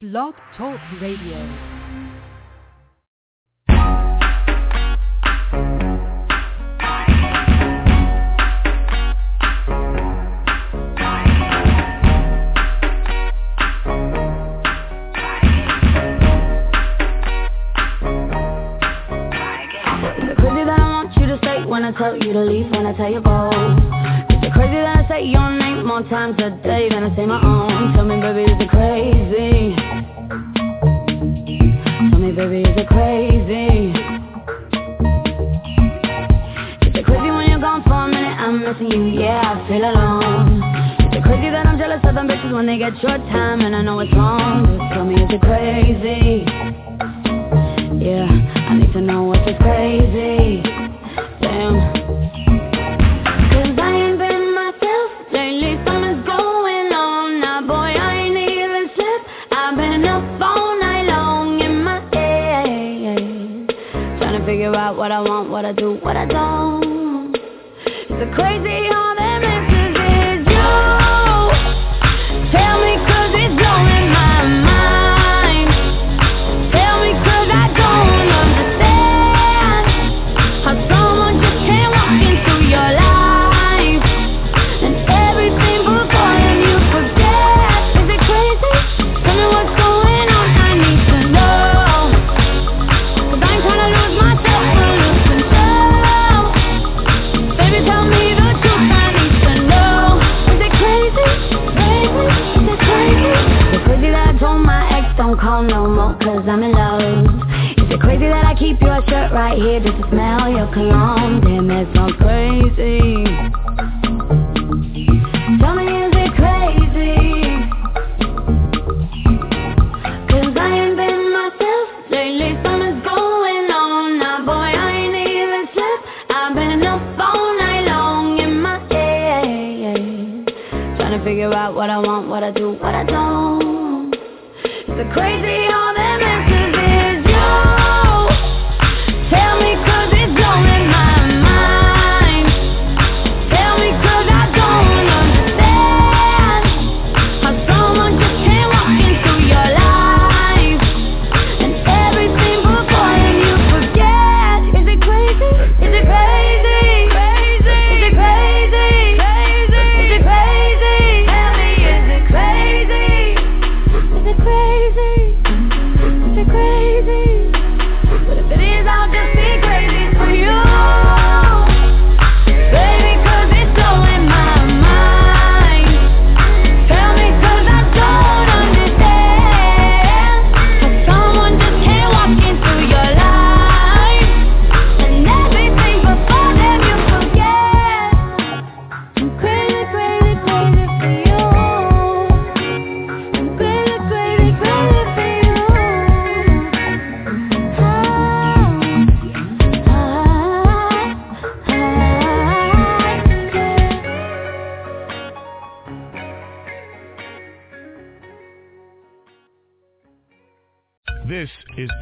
Blog Talk Radio. When I tell you to leave, when I tell you go Is it crazy that I say your name more times a day than I say my own? Tell me baby, is it crazy? Baby, is it crazy? Crazy when you're gone for a minute, I'm missing you, yeah, I feel alone crazy that I'm jealous of bitches when they get time and I know it's wrong? Tell me, is it crazy? Yeah, I need to know it's crazy Damn. What I do, what I don't. It's a crazy all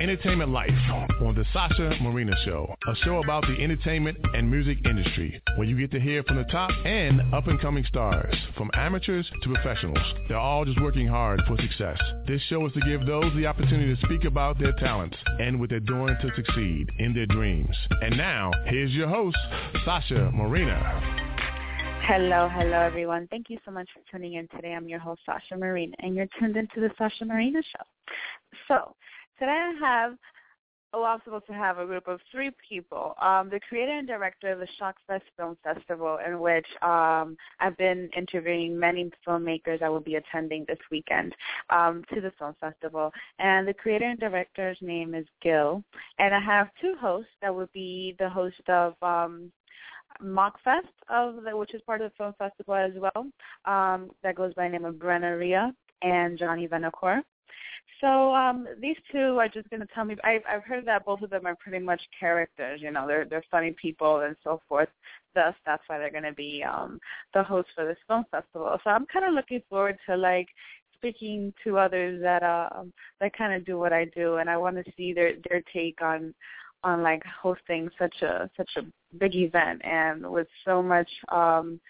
Entertainment Life on the Sasha Marina Show, a show about the entertainment and music industry, where you get to hear from the top and up-and-coming stars, from amateurs to professionals. They're all just working hard for success. This show is to give those the opportunity to speak about their talents and what they're doing to succeed in their dreams. And now, here's your host, Sasha Marina. Hello, hello everyone. Thank you so much for tuning in today. I'm your host Sasha Marina and you're tuned into the Sasha Marina show. So today I have well, I'm supposed to have a group of three people. Um, the creator and director of the Shockfest Film Festival, in which um, I've been interviewing many filmmakers that will be attending this weekend um, to the film festival. And the creator and director's name is Guil. And I have two hosts that will be the host of um, Mockfest, of the, which is part of the film festival as well. Um, that goes by the name of Brenna Ria and Johnny Venocur. So um, these two are just going to tell me. I've, I've heard that both of them are pretty much characters. You know, they're they're funny people and so forth. Thus, that's why they're going to be um, the hosts for this film festival. So I'm kind of looking forward to like speaking to others that um that kind of do what I do, and I want to see their their take on on like hosting such a such a big event and with so much um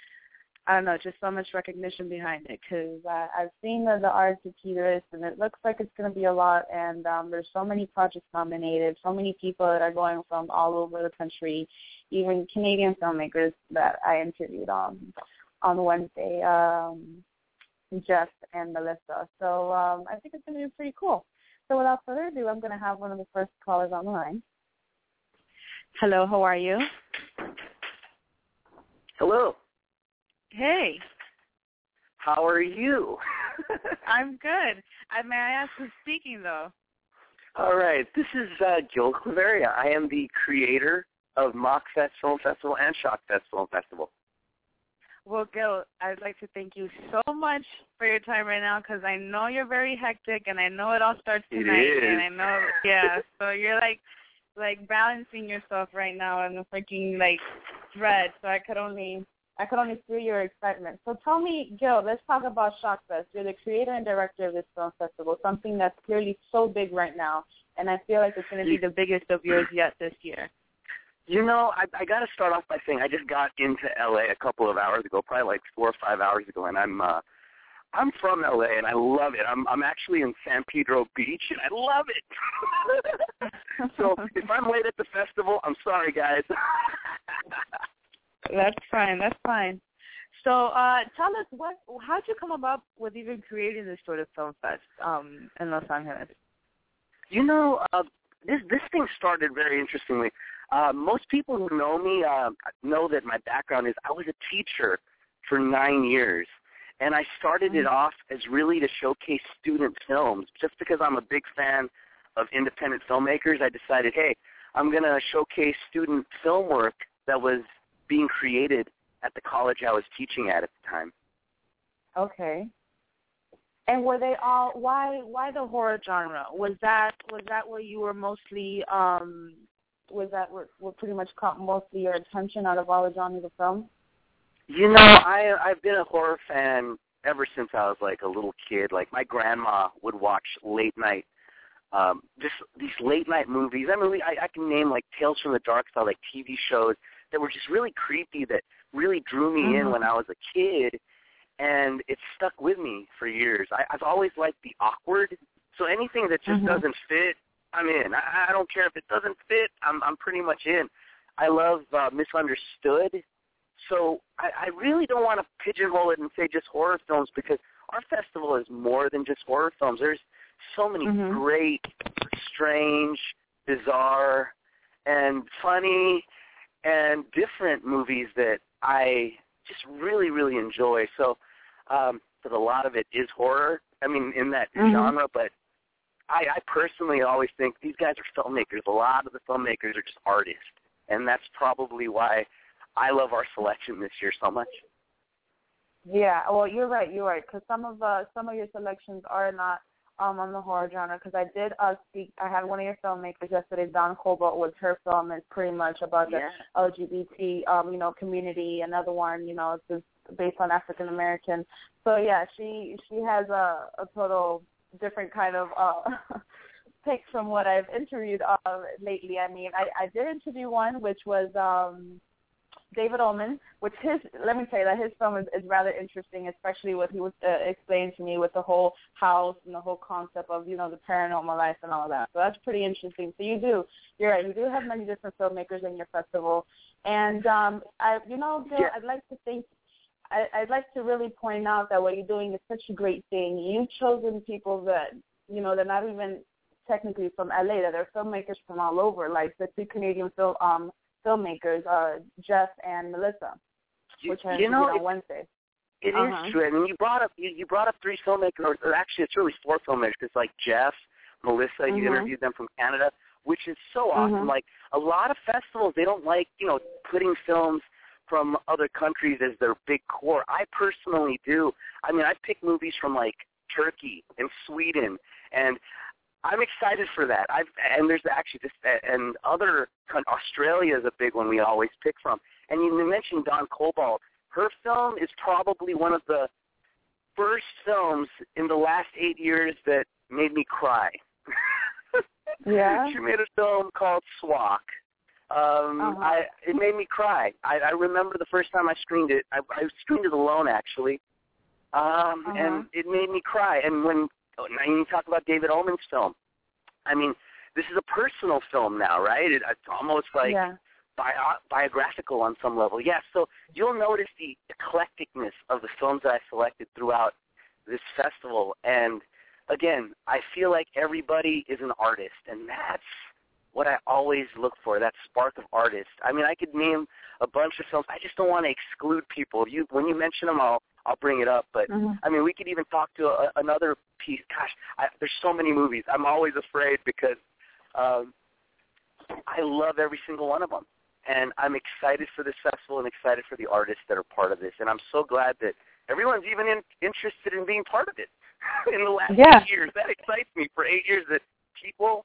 I don't know, just so much recognition behind it because uh, I've seen the, the art of Teeters and it looks like it's going to be a lot. And um, there's so many projects nominated, so many people that are going from all over the country, even Canadian filmmakers that I interviewed on on Wednesday, um, Jeff and Melissa. So um, I think it's going to be pretty cool. So without further ado, I'm going to have one of the first callers on the line. Hello, how are you? Hello. Hey. How are you? I'm good. I, may I ask who's speaking, though? All right. This is uh, Guil Claveria. I am the creator of Mockfest Film Festival and Shockfest Film Festival. Well, Guil, I'd like to thank you so much for your time right now because I know you're very hectic and I know it all starts tonight. It is. And I know, yeah. so you're like, like balancing yourself right now on the freaking like thread. So I could only, I could only feel your excitement. So tell me, Guil, let's talk about Shockfest. You're the creator and director of this film festival, something that's clearly so big right now, and I feel like it's going to be the biggest of yours yet this year. You know, I, I got to start off by saying I just got into LA a couple of hours ago, probably like four or five hours ago, and I'm uh, I'm from LA and I love it. I'm I'm actually in San Pedro Beach and I love it. so if I'm late at the festival, I'm sorry, guys. That's fine. That's fine. So, uh, tell us what how'd you come about with even creating this sort of film fest um, in Los Angeles? You know, uh, this this thing started very interestingly. Uh, most people who know me uh, know that my background is I was a teacher for nine years, and I started it off as really to showcase student films. Just because I'm a big fan of independent filmmakers, I decided, hey, I'm going to showcase student film work that was being created at the college I was teaching at at the time. Okay. And were they all why why the horror genre? Was that was that where you were mostly um was that what, what pretty much caught mostly your attention out of all the genres of film? You know, I I've been a horror fan ever since I was like a little kid. Like my grandma would watch late night um just these late night movies. I mean, I, I can name like Tales from the Darkside like TV shows that were just really creepy that really drew me Mhm. in when I was a kid and it stuck with me for years. I, I've always liked the awkward. So anything that just Mhm. doesn't fit, I'm in. I, I don't care if it doesn't fit. I'm I'm pretty much in. I love uh, misunderstood. So I, I really don't want to pigeonhole it and say just horror films because our festival is more than just horror films. There's so many Mhm. great, strange, bizarre, and funny and different movies that I just really, really enjoy. So, um, but a lot of it is horror. I mean, in that Mhm. genre, but I, I personally always think these guys are filmmakers. A lot of the filmmakers are just artists, and that's probably why I love our selection this year so much. Yeah, well, you're right. You're right because some of uh, some of your selections are not um, on the horror genre. Because I did uh, speak. I had one of your filmmakers yesterday, Don Cobalt, with her film is pretty much about the Yeah. LGBT, um, you know, community. Another one, you know, is based on African American. So yeah, she she has a a total different kind of uh pick from what I've interviewed uh, lately. I mean, I I did interview one which was um David Ullman, which his let me tell you that his film is, is rather interesting, especially what he was uh, explaining to me with the whole house and the whole concept of you know the paranormal life and all that. So that's pretty interesting. So you do, you're right. You do have many different filmmakers in your festival, and um, I, you know, Bill, Yeah. I'd like to think. I, I'd like to really point out that what you're doing is such a great thing. You've chosen people that you know they're not even technically from LA, that are filmmakers from all over, like the two Canadian film um filmmakers, uh, Jeff and Melissa, You, which I you know, on Wednesday. It is Uh-huh. true. I mean, you brought up you, you brought up three filmmakers, or actually, it's really four filmmakers. Because like Jeff, Melissa, you Mhm. interviewed them from Canada, which is so awesome. Mhm. Like a lot of festivals, they don't like you know putting films from other countries as their big core. I personally do. I mean, I pick movies from like Turkey and Sweden, and I'm excited for that. I've and there's actually this and other Australia is a big one we always pick from. And you mentioned Don Cobalt. Her film is probably one of the first films in the last eight years that made me cry. Yeah? she made a film called Swak, Um, Uh-huh. I it made me cry. I, I remember the first time I screened it. I, I screened it alone actually, um, Uh-huh. and it made me cry. And when oh, now you talk about David Omen's film, I mean, this is a personal film now, right? It, it's almost like yeah. bio- biographical on some level. Yes, so you'll notice the eclecticness of the films that I selected throughout this festival. And again, I feel like everybody is an artist, and that's what I always look for, that spark of artist. I mean, I could name a bunch of films. I just don't want to exclude people. You when you mention them, I'll I'll bring it up. But Mhm. I mean, we could even talk to a, another piece. Gosh, I, there's so many movies. I'm always afraid because um, I love every single one of them, and I'm excited for this festival and excited for the artists that are part of this. And I'm so glad that everyone's even in, interested in being part of it in the last Yeah. eight years. That excites me for eight years that people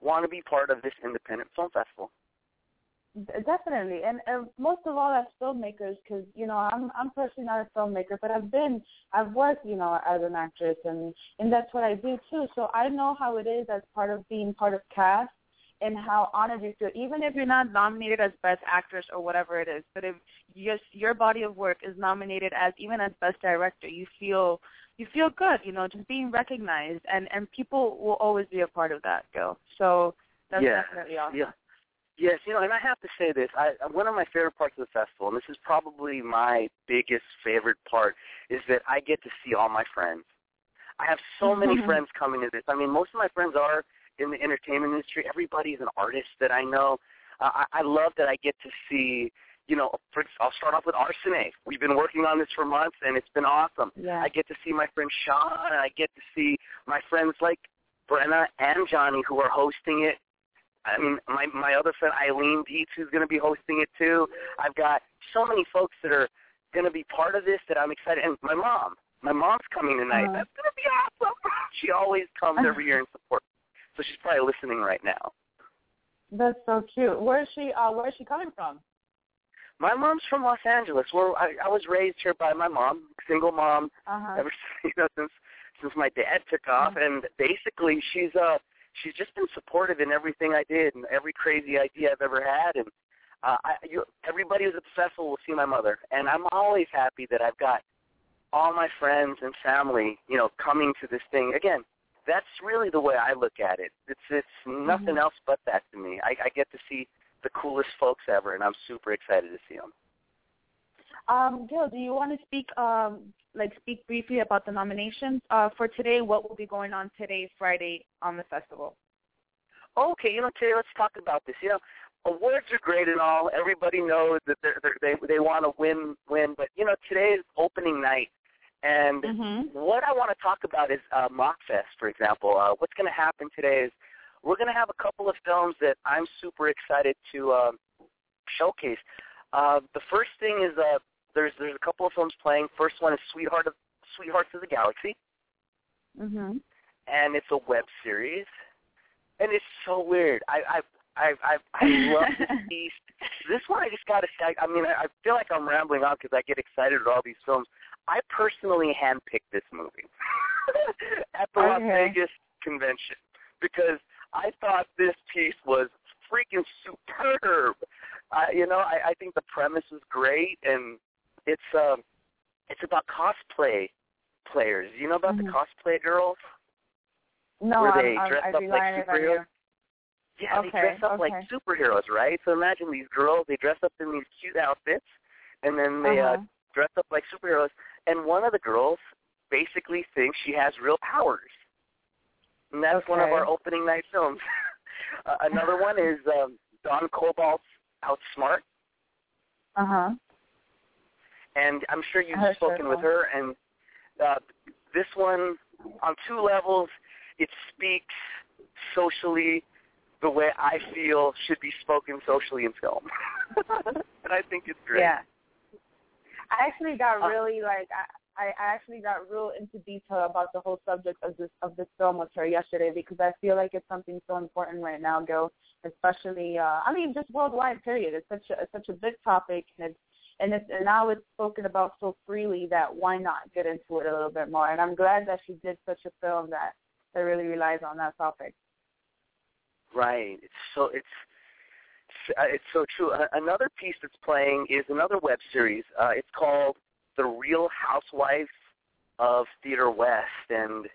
want to be part of this independent film festival. Definitely, and uh, most of all as filmmakers, because you know I'm I'm personally not a filmmaker, but I've been I've worked you know as an actress, and and that's what I do too. So I know how it is as part of being part of cast, and how honored you feel, even if you're not nominated as best actress or whatever it is. But if your your body of work is nominated as even as best director, you feel you feel good, you know, just being recognized, and and people will always be a part of that, Guil. So that's yeah, definitely awesome. yeah. Yes, you know, and I have to say this. I one of my favorite parts of the festival, and this is probably my biggest favorite part, is that I get to see all my friends. I have so many friends coming to this. I mean, most of my friends are in the entertainment industry. Everybody's an artist that I know. Uh, I, I love that I get to see. You know, for, I'll start off with Arsene. We've been working on this for months, and it's been awesome. Yeah. I get to see my friend Sean, and I get to see my friends like Brenna and Johnny who are hosting it. I mean, my my other friend Eileen Dietz who's going to be hosting it too. I've got so many folks that are going to be part of this that I'm excited. And my mom, my mom's coming tonight. Uh-huh. That's going to be awesome. She always comes every year and supports. So she's probably listening right now. That's so cute. Where is she? Uh, where is she coming from? My mom's from Los Angeles. Where I, I was raised here by my mom, single mom, Uh huh. ever since you know since since my dad took off, and basically she's uh she's just been supportive in everything I did and every crazy idea I've ever had, and uh, I you everybody who's at the festival will see my mother, and I'm always happy that I've got all my friends and family, you know, coming to this thing again. That's really the way I look at it. It's it's nothing else but that to me. I, I get to see the coolest folks ever, and I'm super excited to see them. Um, Guil, do you want to speak um like speak briefly about the nominations uh, for today? What will be going on today, Friday, on the festival? Okay, you know, today let's talk about this. You know, awards are great and all. Everybody knows that they're, they're, they they want to win, win. But you know, today is opening night, and Mm-hmm. what I want to talk about is uh, Mockfest, for example. Uh, what's going to happen today is we're going to have a couple of films that I'm super excited to um, showcase. Uh, the first thing is uh, there's there's a couple of films playing. First one is Sweetheart of Sweethearts of the Galaxy, Mhm. and it's a web series, and it's so weird. I I I I, I love this piece. This one I just got to say. I mean, I, I feel like I'm rambling on because I get excited at all these films. I personally handpicked this movie at the Las Vegas convention because I thought this piece was freaking superb. Uh, you know, I, I think the premise is great, and it's um, it's about cosplay players. You know about Mhm. the cosplay girls? No, Where I'm, they I'm, dress I'd up like lying if I superheroes? Yeah, Okay, they dress up like superheroes, right? So imagine these girls, they dress up in these cute outfits, and then they uh, Uh-huh. dress up like superheroes. And one of the girls basically thinks she has real powers. And that's one of our opening night films. uh, another one is um, Don Cobalt's Outsmart. Uh huh. And I'm sure you've spoken with her. And uh, this one, on two levels, it speaks socially the way I feel should be spoken socially in film, and I think it's great. Yeah. I actually got Uh, really like I, I I actually got real into detail about the whole subject of this of this film with her yesterday because I feel like it's something so important right now, Guil. Especially, uh, I mean, just worldwide. Period. It's such a it's such a big topic, and it's and it's and now it's spoken about so freely that why not get into it a little bit more? And I'm glad that she did such a film that that really relies on that topic. Right. It's so it's it's so true. Another piece that's playing is another web series. Uh, it's called The Real Housewives of Theater West, and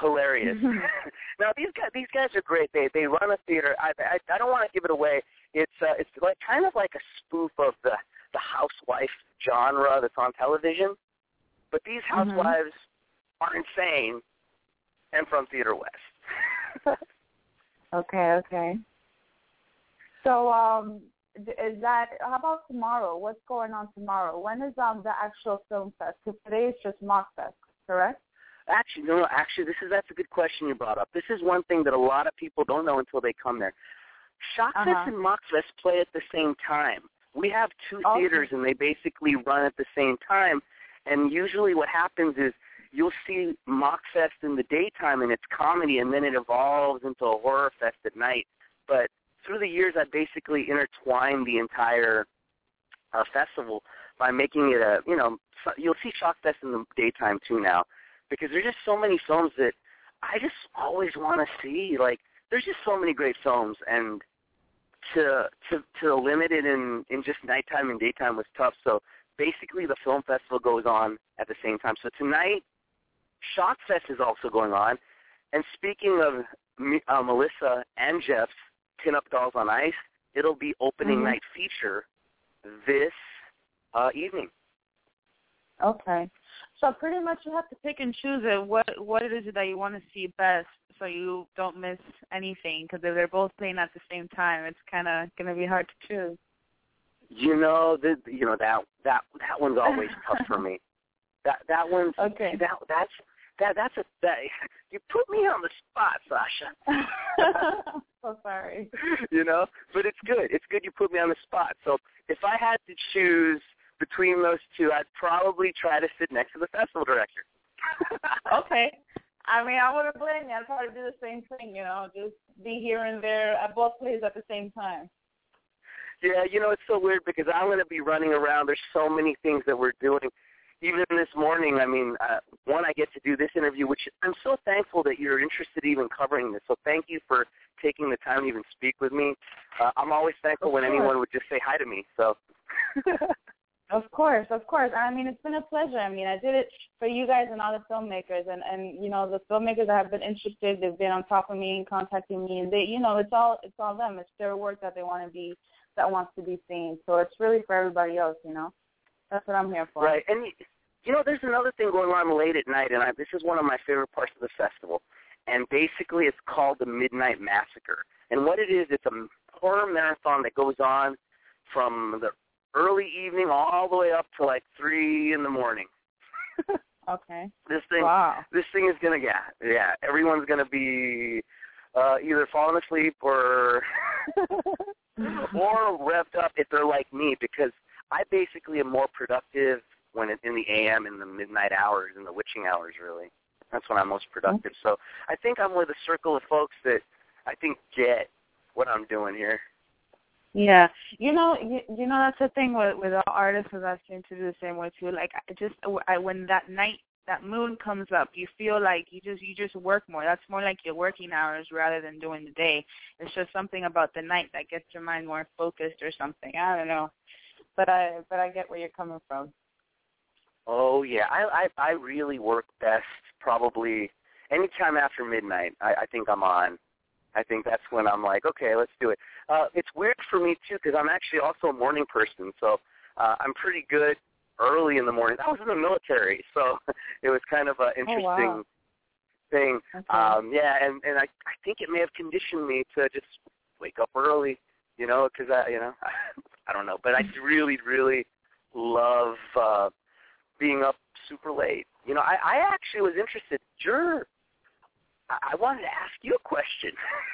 hilarious. now these guys, these guys are great. They they run a theater. I I, I don't want to give it away. It's uh, it's like kind of like a spoof of the the housewife genre that's on television. But these Mm-hmm. housewives are insane and from Theater West. Okay, okay. So, um, is that how about tomorrow? What's going on tomorrow? When is um the actual film fest? Because today is just mock fest, correct? Actually, no, no. Actually, this is that's a good question you brought up. This is one thing that a lot of people don't know until they come there. Shockfest Uh-huh. and Mockfest play at the same time. We have two Okay. theaters, and they basically run at the same time. And usually, what happens is you'll see Mockfest in the daytime, and it's comedy, and then it evolves into a horror fest at night. But through the years, I basically intertwined the entire uh, festival by making it a you know you'll see Shockfest in the daytime too now because there's just so many films that I just always want to see. Like there's just so many great films, and to to to limit it in in just nighttime and daytime was tough. So basically, the film festival goes on at the same time. So tonight, Shockfest is also going on. And speaking of uh, Melissa and Jeff's Pin Up Dolls on Ice, it'll be opening Mhm. night feature this uh, evening. Okay. So pretty much you have to pick and choose it. What what it is that you want to see best, so you don't miss anything. Because if they're both playing at the same time, it's kind of gonna be hard to choose. You know, the, you know that that that one's always tough for me. That that one's Okay. that that's that that's a that you put me on the spot, Sasha. so sorry. you know, but it's good. It's good you put me on the spot. So if I had to choose between those two, I'd probably try to sit next to the festival director. Okay. I mean, I wouldn't blame you. I'd probably do the same thing. You know, just be here and there at both places at the same time. Yeah, you know, it's so weird because I'm going to be running around. There's so many things that we're doing. Even this morning, I mean, uh, one, I get to do this interview, which I'm so thankful that you're interested even covering this. So thank you for taking the time to even speak with me. Uh, I'm always thankful when anyone would just say hi to me. So. Of course, of course. I mean, it's been a pleasure. I mean, I did it for you guys and all the filmmakers, and and you know the filmmakers that have been interested. They've been on top of me and contacting me, and they, you know, it's all it's all them. It's their work that they want to be that wants to be seen. So it's really for everybody else. You know, that's what I'm here for. Right, and you know, there's another thing going on late at night, and I, this is one of my favorite parts of the festival. And basically, it's called the Midnight Massacre. And what it is, it's a horror marathon that goes on from the early evening all the way up to like three in the morning. Okay. this thing, Wow. this thing is gonna yeah, yeah. Everyone's gonna be uh either falling asleep or or revved up if they're like me because I basically am more productive when it's in the AM in the midnight hours in the witching hours really. That's when I'm most productive. So I think I'm with a circle of folks that I think get what I'm doing here. Yeah, you know, you, you know that's the thing with with all artists. Because I seem to do the same way too. Like I just I, when that night that moon comes up, you feel like you just you just work more. That's more like your working hours rather than doing the day. It's just something about the night that gets your mind more focused or something. I don't know, but I but I get where you're coming from. Oh yeah, I I, I really work best probably anytime after midnight. I, I think I'm on. I think that's when I'm like, okay, let's do it. Uh, it's weird for me too because I'm actually also a morning person, so uh, I'm pretty good early in the morning. I was in the military, so it was kind of an interesting wow. thing. Okay. Um, yeah, and and I I think it may have conditioned me to just wake up early, you know, because I you know I don't know, but I really really love uh, being up super late. You know, I I actually was interested. Sure, I, wanted to ask you a question.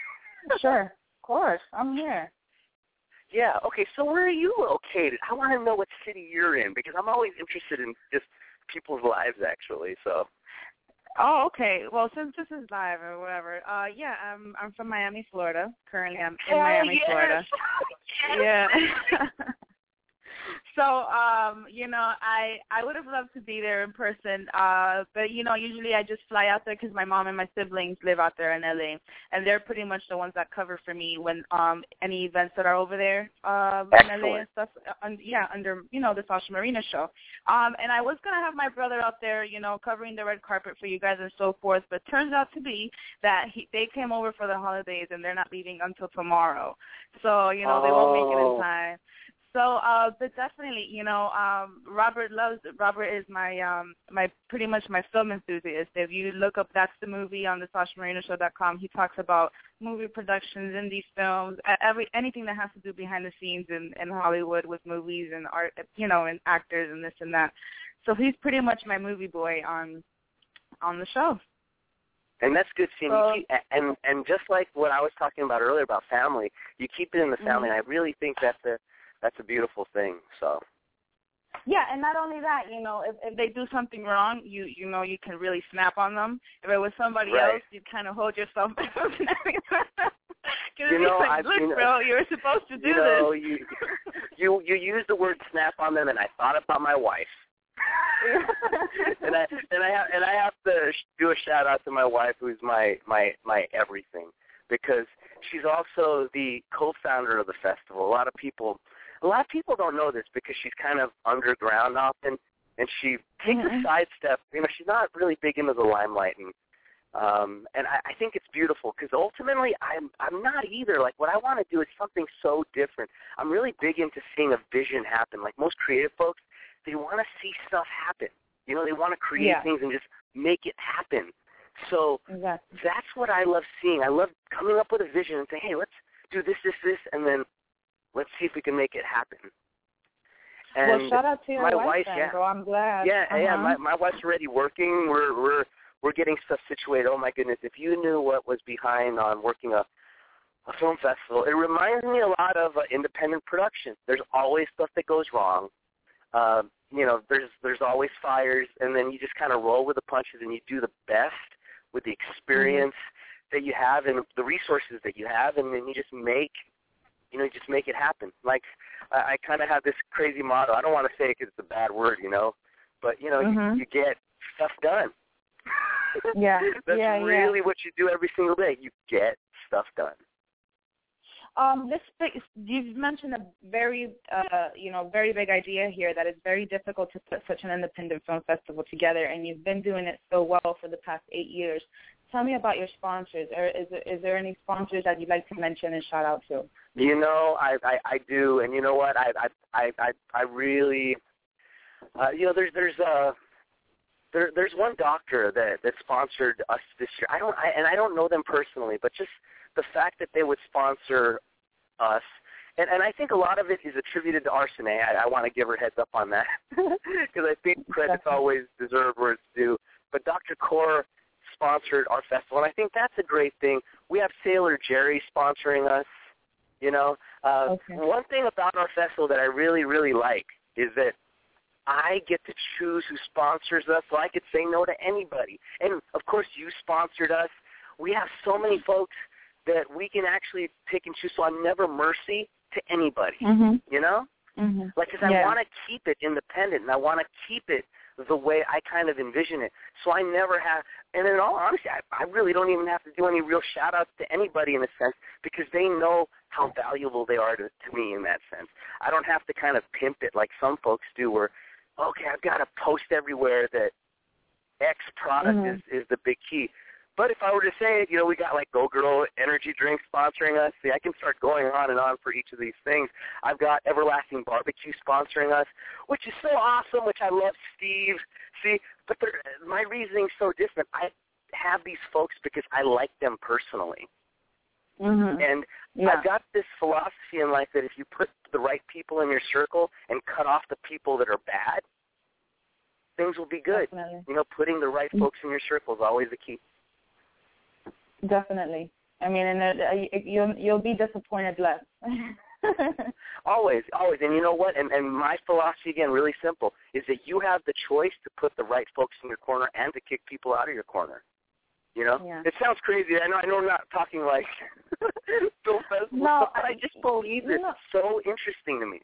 sure, of course, I'm here. yeah. Okay. So where are you located? I want to know what city you're in because I'm always interested in just people's lives actually. So. Oh, okay. Well, since this is live or whatever, uh, yeah, I'm I'm from Miami, Florida. Currently, I'm in Hell Miami, yes! Florida. Yes! Yeah. so um, you know, I I would have loved to be there in person, uh, but you know, usually I just fly out there because my mom and my siblings live out there in LA, and they're pretty much the ones that cover for me when um any events that are over there um, in LA and stuff. Uh, yeah, under you know the Sasha Marina show. Um, and I was gonna have my brother out there, you know, covering the red carpet for you guys and so forth, but turns out to be that he they came over for the holidays and they're not leaving until tomorrow, so you know they won't make it in Oh. time. So, uh, but definitely, you know, um, Robert loves Robert is my um my pretty much my film enthusiast. If you look up that's the movie on the SashaMarinaShow.com, he talks about movie productions, indie films, every anything that has to do behind the scenes in, in Hollywood with movies and art, you know, and actors and this and that. So he's pretty much my movie boy on on the show. And that's good seeing So- keep, and and just like what I was talking about earlier about family, you keep it in the family. And I really think that a that's a beautiful thing. So Yeah, and not only that, you know, if if they do something wrong, you you know you can really snap on them. If it was somebody Right. else, you'd kind of hold yourself back. You know, like, I've- look, you know- bro, you were supposed to do you know, this. you you you use the word snap on them, and I thought about my wife. and I and I have and I have to do a shout out to my wife, who's my my my everything, because she's also the co-founder of the festival. A lot of people, a lot of people don't know this because she's kind of underground often, and she takes a sidestep. You know, she's not really big into the limelight, and um, and I, I think it's beautiful because ultimately I'm I'm not either. Like what I want to do is something so different. I'm really big into seeing a vision happen. Like most creative folks, they want to see stuff happen. You know, they want to create Yeah. things and just make it happen. So Exactly. that's what I love seeing. I love coming up with a vision and saying, hey, let's do this, this, this, and then let's see if we can make it happen. And well, shout out to your my wife, wife, then, yeah. bro. I'm glad. yeah, yeah. Uh-huh. My my wife's already working. We're we're we're getting stuff situated. Oh my goodness! If you knew what was behind on working a a film festival, it reminds me a lot of uh, independent production. There's always stuff that goes wrong. Um, you know, there's there's always fires, and then you just kind of roll with the punches, and you do the best with the experience that you have and the resources that you have, and then you just make, you know, you just make it happen. Like I, I kind of have this crazy motto. I don't want to say it because it's a bad word, you know, but you know, Mhm. you, you get stuff done. Yeah, That's yeah, yeah. really what you do every single day. You get stuff done. Um, this you've mentioned a very, uh, you know, very big idea here that it's very difficult to put such an independent film festival together, and you've been doing it so well for the past eight years. Tell me about your sponsors. Or is there, is there any sponsors that you'd like to mention and shout out to? You know, I I, I do, and you know what? I I I I, really, uh, you know, there's there's uh there there's one doctor that that sponsored us this year. I don't, I, and I don't know them personally, but just the fact that they would sponsor us. And, and I think a lot of it is attributed to Arsene. I, I want to give her heads up on that because I think credit's always deserved where it's due. But Dr. Core sponsored our festival, and I think that's a great thing. We have Sailor Jerry sponsoring us. You know, uh, Okay. one thing about our festival that I really, really like is that I get to choose who sponsors us, so I could say no to anybody. And of course, you sponsored us. We have so many folks that we can actually pick and choose. So I'm never mercy to anybody. Mm-hmm. You know, Mm-hmm. like because I want to keep it independent and I want to keep it the way I kind of envision it. So I never have. And in all honesty, I, I really don't even have to do any real shout outs to anybody in a sense because they know how valuable they are to, to me in that sense. I don't have to kind of pimp it like some folks do where, okay, I've got to post everywhere that X product Mhm. is, is the big key. But if I were to say you know, we got like Go Girl Energy Drink sponsoring us. See, I can start going on and on for each of these things. I've got Everlasting Barbecue sponsoring us, which is so awesome, which I love Steve. See, but they're- my reasoning's so different. I have these folks because I like them personally. Mm-hmm. And Yeah. I've got this philosophy in life that if you put the right people in your circle and cut off the people that are bad, things will be good. Definitely. You know, putting the right Mm. folks in your circle is always the key. Definitely. I mean, and uh, you- you'll you'll be disappointed less. Always, always. And you know what? And, and my philosophy, again, really simple, is that you have the choice to put the right folks in your corner and to kick people out of your corner. You know? Yeah. It sounds crazy. I know, I know I'm not talking like film festival No, but I just believe it. no. It's so interesting to me.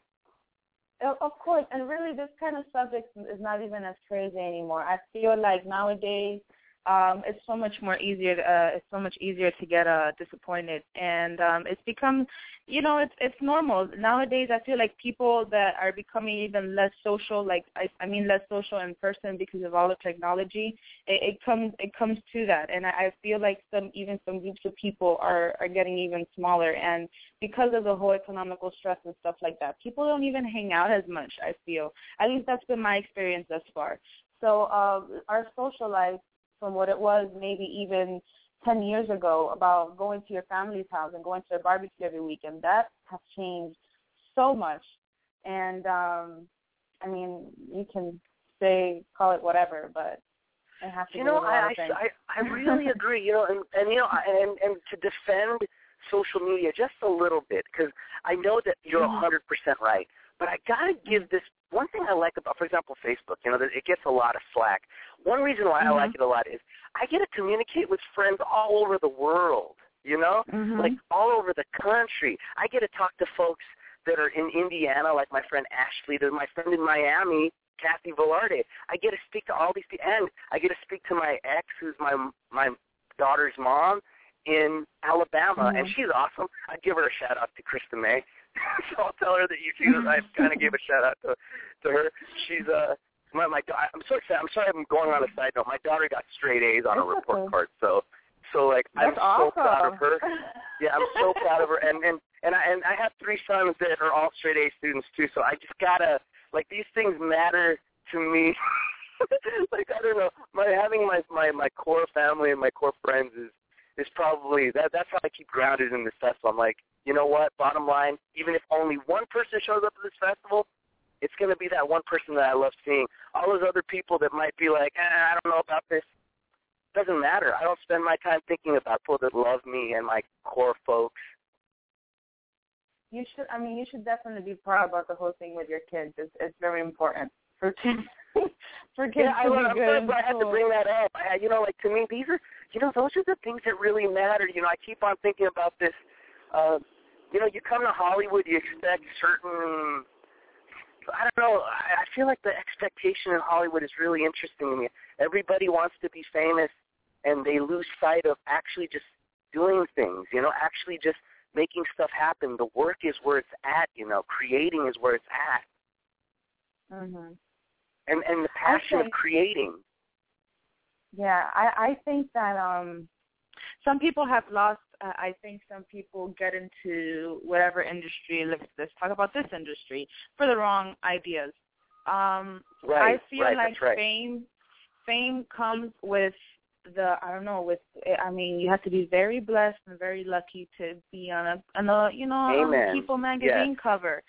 Of course, and really, this kind of subject is not even as crazy anymore. I feel like nowadays um, it's so much more easier. To, uh, it's so much easier to get uh, disappointed, and um, it's become, you know, it's it's normal nowadays. I feel like people that are becoming even less social, like I, I mean, less social in person because of all the technology. It, it comes it comes to that, and I, I feel like some even some groups of people are are getting even smaller, and because of the whole economical stress and stuff like that, people don't even hang out as much. I feel at least that's been my experience thus far. So uh, our social life from what it was maybe even 10 years ago about going to your family's house and going to a barbecue every weekend. That has changed so much. And um I mean, you can say call it whatever, but it has to you know, a lot I, of things. I I really agree. You know, and and you know, and and to defend social media just a little bit because I know that you're a Mhm. 100 percent right. But I gotta give this one thing I like about, for example, Facebook. You know, that it gets a lot of slack. One reason why I Mhm. like it a lot is I get to communicate with friends all over the world. You know, Mhm. like all over the country. I get to talk to folks that are in Indiana, like my friend Ashley. There's my friend in Miami, Kathy Velarde. I get to speak to all these people, and I get to speak to my ex, who's my my daughter's mom in Alabama, and Mhm. she's awesome. I'd give her a shout out to Krista May. so I'll tell her that you see that I kind of gave a shout out to to her. She's uh my my I'm so excited. I'm sorry I'm going on a side note. My daughter got straight A's on a It's report card, so so like I'm That's so proud of her. Yeah, I'm so proud of her, and and and I and I have three sons that are all straight A students too. So I just gotta like these things matter to me. like I don't know, my having my my my core family and my core friends is is probably that that's how I keep grounded in this festival. I'm like, you know what? Bottom line, even if only one person shows up at this festival, it's going to be that one person that I love seeing. All those other people that might be like, eh, I don't know about this. Doesn't matter. I don't spend my time thinking about people that love me and my core folks. you should I mean you should definitely be proud about the whole thing with your kids. It's it's very important for kids for kids yeah, I, be I'm good glad I had to bring that up. I, you know, like to me, these are, you know, those are the things that really matter. You know, I keep on thinking about this. Uh, you know, you come to Hollywood, you expect certain. I don't know. I, feel like the expectation in Hollywood is really interesting to me. Everybody wants to be famous, and they lose sight of actually just doing things. You know, actually just making stuff happen. The work is where it's at. You know, creating is where it's at, Mhm. and and the passion Okay. of creating. Yeah, I I think that um some people have lost uh, I think some people get into whatever industry let's let's talk about this industry for the wrong ideas. Um Right, I feel right, like right. fame fame comes with the I don't know with I mean you have to be very blessed and very lucky to be on a on a you know Amen. People magazine cover.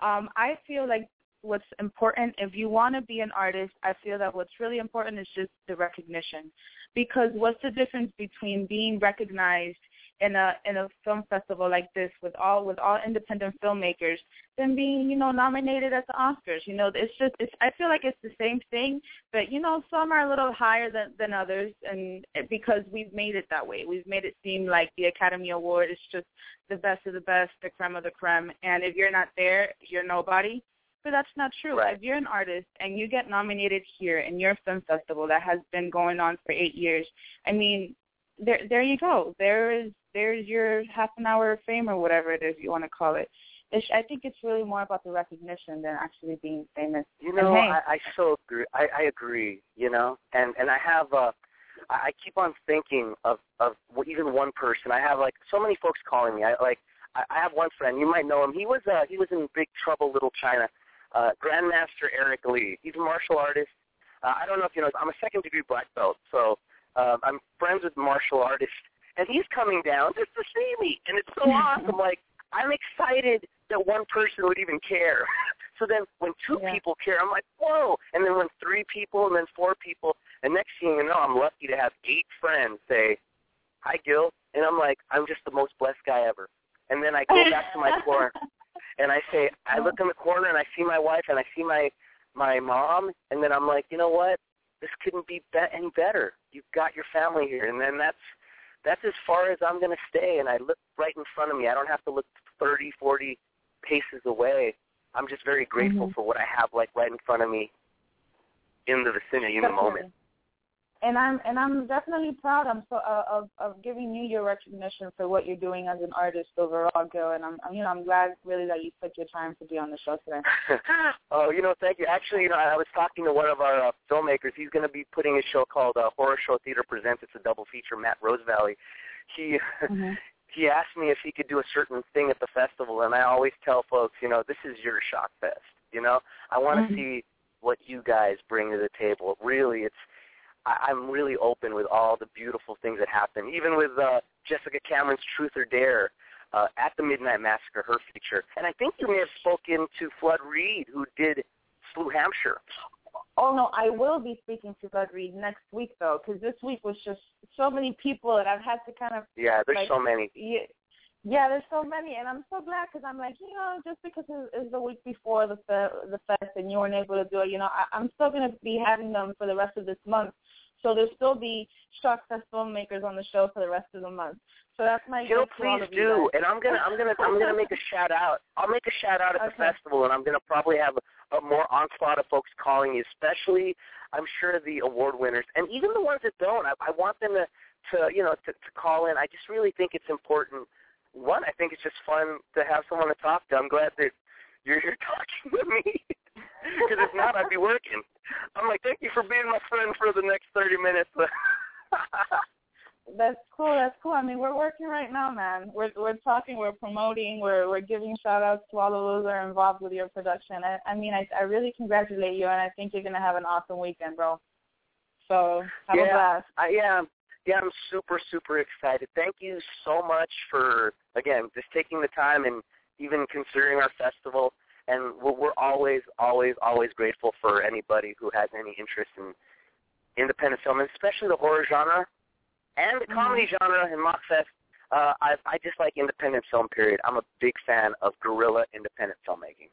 Um I feel like what's important. If you want to be an artist i feel that what's really important is just the recognition. Because what's the difference between being recognized in a in a film festival like this with all with all independent filmmakers than being you know nominated at the oscars? You know it's just it's i feel like it's the same thing but you know some are a little higher than than others and because we've made it that way. We've made it seem like the academy award is just the best of the best the creme of the creme and if you're not there you're nobody but that's not true. Right. If you're an artist and you get nominated here in your film festival that has been going on for eight years, I mean, there there you go. There is there's your half an hour of fame or whatever it is you want to call it. It's, I think it's really more about the recognition than actually being famous. You know, hey, I, I so agree. I, I agree. You know, and and I have uh, I I keep on thinking of of even one person. I have like so many folks calling me. I like I I have one friend. You might know him. He was uh he was in Big Trouble Little China. Uh, Grandmaster Eric Lee. He's a martial artist. Uh, I don't know if you know. I'm a second degree black belt, so uh, I'm friends with martial artists, and he's coming down just to see me, and it's so awesome. Like I'm excited that one person would even care. so then when two Yeah. people care, I'm like, whoa. And then when three people, and then four people, and next thing you know, I'm lucky to have eight friends say, "Hi, Guil," and I'm like, I'm just the most blessed guy ever. And then I go back to my corner and I say, I look in the corner and I see my wife and I see my my mom, and then I'm like, you know what? This couldn't be, be- any better. You've got your family here, and then that's that's as far as I'm going to stay. And I look right in front of me. I don't have to look thirty, forty paces away. I'm just very grateful Mhm. for what I have like right in front of me in the vicinity in the moment. And I'm and I'm definitely proud. I'm so uh, of of giving you your recognition for what you're doing as an artist overall, Guil. And I'm I'm- you know I'm glad really that you took your time to be on the show today. oh, you know, thank you. Actually, you know, I was talking to one of our uh, filmmakers. He's going to be putting a show called uh, Horror Show Theater Presents. It's a double feature. Matt Rosevalley. He Mhm. he asked me if he could do a certain thing at the festival, and I always tell folks, you know, this is your shock fest. You know, I want to Mhm. see what you guys bring to the table. Really, it's I, I'm really open with all the beautiful things that happen. Even with uh, Jessica Cameron's Truth or Dare uh, at the Midnight Massacre, her feature, and I think you may have spoken to Flood Reed, who did Slew Hampshire. Oh no, I will be speaking to Bud Reed next week though, because this week was just so many people that I've had to kind of Yeah, there's Like- so many. yeah, yeah, there's so many, and I'm so glad because I'm like, you know, just because it's, it's the week before the fe- the fest and you weren't able to do it, you know, I, I'm still gonna be having them for the rest of this month. So there'll still be Shock Fest filmmakers on the show for the rest of the month. So that's my You know, gift to all please do. And I'm gonna, I'm gonna, I'm gonna make a shout out. I'll make a shout out at the festival, and I'm gonna probably have a, a more onslaught of folks calling you, especially I'm sure the award winners, and even the ones that don't. I, I want them to, to, you know, to, to call in. I just really think it's important. One, I think it's just fun to have someone to talk to. I'm glad that you're here talking to me. Because if not, I'd be working. I'm like, thank you for being my friend for the next 30 minutes. That's cool. That's cool. I mean, we're working right now, man. We're we're talking. We're promoting. We're we're giving shout outs to all of those that are involved with your production. I, I mean, I I really congratulate you, and I think you're gonna have an awesome weekend, bro. So have a Yeah. blast. I am. Yeah, I'm super, super excited. Thank you so much for again just taking the time and even considering our festival. And we're, we're always, always, always grateful for anybody who has any interest in independent film, and especially the horror genre and the comedy genre in Mockfest. Uh, I, I just like independent film. Period. I'm a big fan of guerrilla independent filmmaking.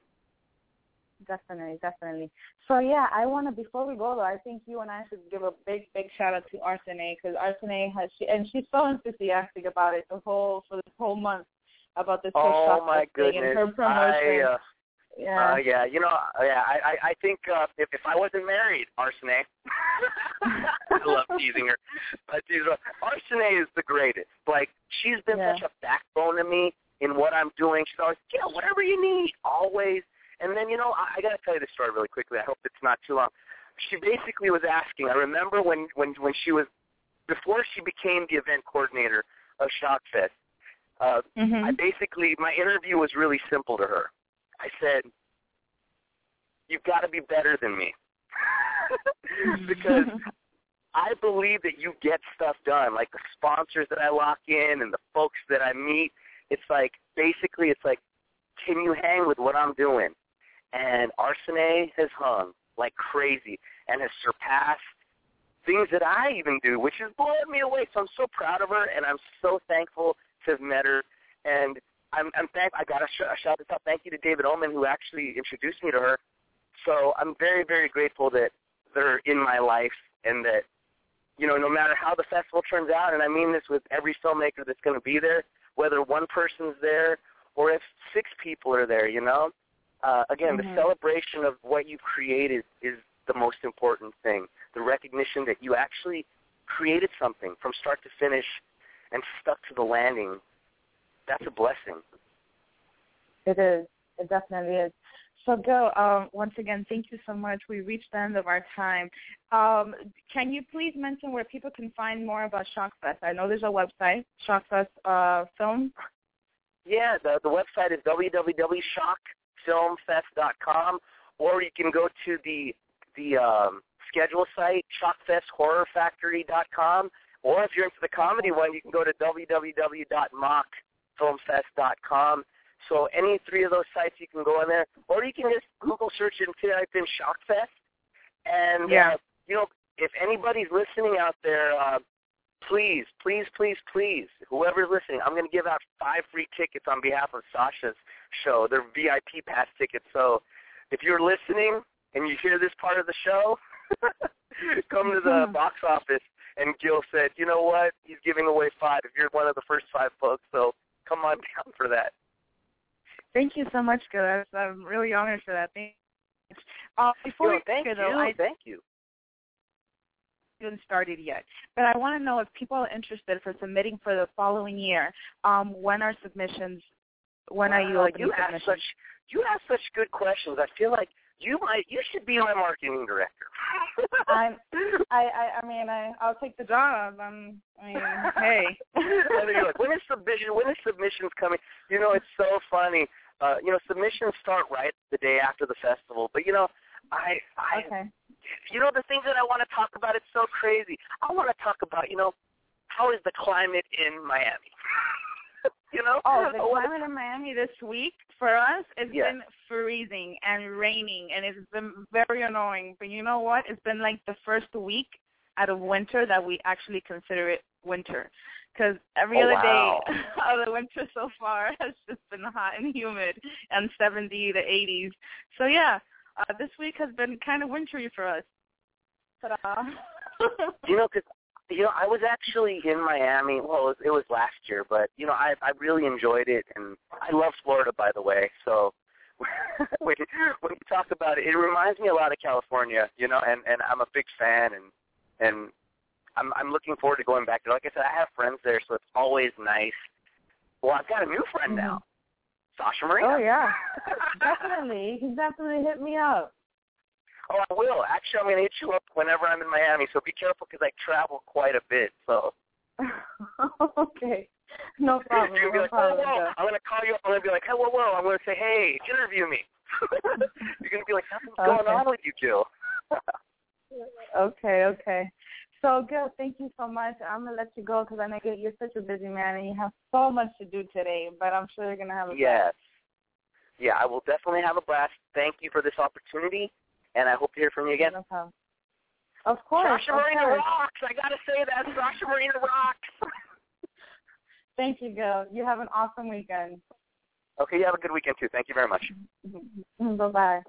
Definitely, definitely. So yeah, I want to before we go though, I think you and I should give a big, big shout out to Arsene because Arsene has she and she's so enthusiastic about it the whole for this whole month about this whole Oh my Fest thing goodness! and her promotion. I, uh, yeah. Uh, yeah, you know, uh, yeah, I, I, I think uh, if, if I wasn't married, Arsene, I love teasing her. Her. Arsene is the greatest. Like, she's been Yeah. such a backbone to me in what I'm doing. She's always, yeah, whatever you need, always. And then, you know, I, I got to tell you this story really quickly. I hope it's not too long. She basically was asking. I remember when when when she was before she became the event coordinator of Shockfest. Uh, Mhm. I basically my interview was really simple to her. I said, "You've got to be better than me," because I believe that you get stuff done. Like the sponsors that I lock in and the folks that I meet. It's like basically, it's like, can you hang with what I'm doing? And Arsene has hung like crazy and has surpassed things that I even do, which has blown me away. So I'm so proud of her, and I'm so thankful to have met her. And I'm, I'm thank. I got to sh- shout this out. Thank you to David Oman, who actually introduced me to her. So I'm very, very grateful that they're in my life, and that you know, no matter how the festival turns out, and I mean this with every filmmaker that's going to be there, whether one person's there or if six people are there, you know. Uh, again, Mhm. the celebration of what you created is the most important thing. The recognition that you actually created something from start to finish and stuck to the landing. That's a blessing. It is. It definitely is. So, Go, um, once again, thank you so much. We reached the end of our time. Um, can you please mention where people can find more about Shockfest? I know there's a website, Shockfest uh, Film. Yeah, the the website is www.shockfilmfest.com, or you can go to the the um, schedule site shockfesthorrorfactory.com, or if you're into the comedy one, you can go to www.mockfilmfest.com. So any three of those sites you can go on there, or you can just Google search and type in Shockfest. And Yeah. uh, you know, if anybody's listening out there, uh, please, please, please, please, whoever's listening, I'm going to give out five free tickets on behalf of Sasha's show. They're VIP pass tickets. So if you're listening and you hear this part of the show, come to the box office. And Guil said, you know what? He's giving away five if you're one of the first five folks. So come on down for that. Thank you so much, Guil. I'm really honored for that. Thanks. Uh, before Yo, we thank get you. though, I thank you. haven't started yet, but I want to know if people are interested for submitting for the following year. Um, when are submissions? When are you Wow, opening you ask such you ask such good questions. I feel like you might you should be my marketing director. I'm, I, I, I mean, I, I'll take the job. I'm, I mean, hey. You're like, when is submission? When is submissions coming? You know, it's so funny. Uh, you know, submissions start right the day after the festival. But you know, I, I, okay. you know, the things that I want to talk about. It's so crazy. I want to talk about, you know, how is the climate in Miami? You know? Oh, the climate in Miami this week for us, it's Yeah. been freezing and raining, and it's been very annoying. But you know what? It's been like the first week out of winter that we actually consider it winter, because every Oh, other wow. day of the winter so far has just been hot and humid and 70 to 80s. So yeah, uh, this week has been kind of wintry for us. Ta-da. You know, 'cause you know, I was actually in Miami. Well, it was, it was last year, but you know, I I really enjoyed it, and I love Florida, by the way. So when when you talk about it, it reminds me a lot of California. You know, and and I'm a big fan, and and I'm I'm looking forward to going back there. Like I said, I have friends there, so it's always nice. Well, I've got a new friend mm-hmm. now, Sasha Marina. oh yeah, definitely. You can definitely hit me up. Oh, I will. Actually, I'm going to hit you up whenever I'm in Miami, so be careful because I travel quite a bit. So okay. No problem. You're gonna No be like, whoa, problem. whoa. Joe. I'm gonna call you up. I'm gonna be like, hey, whoa, whoa. I'm gonna say, hey, interview me. You're gonna be like, something's going on with you, Jill. Okay, okay. So, Guil, thank you so much. I'm gonna let you go because I know you're such a busy man and you have so much to do today. But I'm sure you're gonna have a yes. Yeah, I will definitely have a blast. Thank you for this opportunity, and I hope to hear from you again. No problem. Of course. Sasha of Marina course. rocks. I gotta say that. Sasha Marina rocks. Thank you, Guil. You have an awesome weekend. okay, you have a good weekend too. Thank you very much. Bye bye.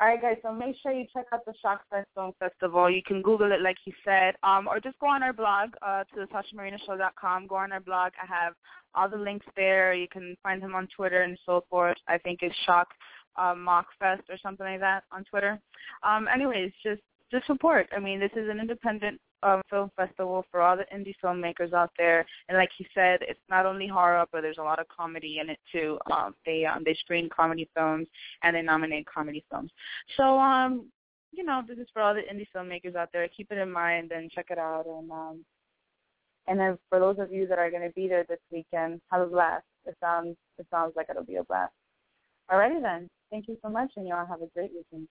All right, guys. So make sure you check out the Shockfest Film Festival. You can Google it, like he said, um, or just go on our blog uh, to the SashaMarinaShow.com. Go on our blog. I have all the links there. You can find him on Twitter and so forth. I think it's Shock uh, Mockfest or something like that on Twitter. Um, anyways, just just support. I mean, this is an independent um, film festival for all the indie filmmakers out there. And like he said, it's not only horror, but there's a lot of comedy in it too. Um, they um, they screen comedy films and they nominate comedy films. So um, you know, this is for all the indie filmmakers out there. Keep it in mind and check it out. And um, and then for those of you that are going to be there this weekend, have a blast. It sounds it sounds like it'll be a blast. Alrighty then. Thank you so much, and y'all have a great weekend.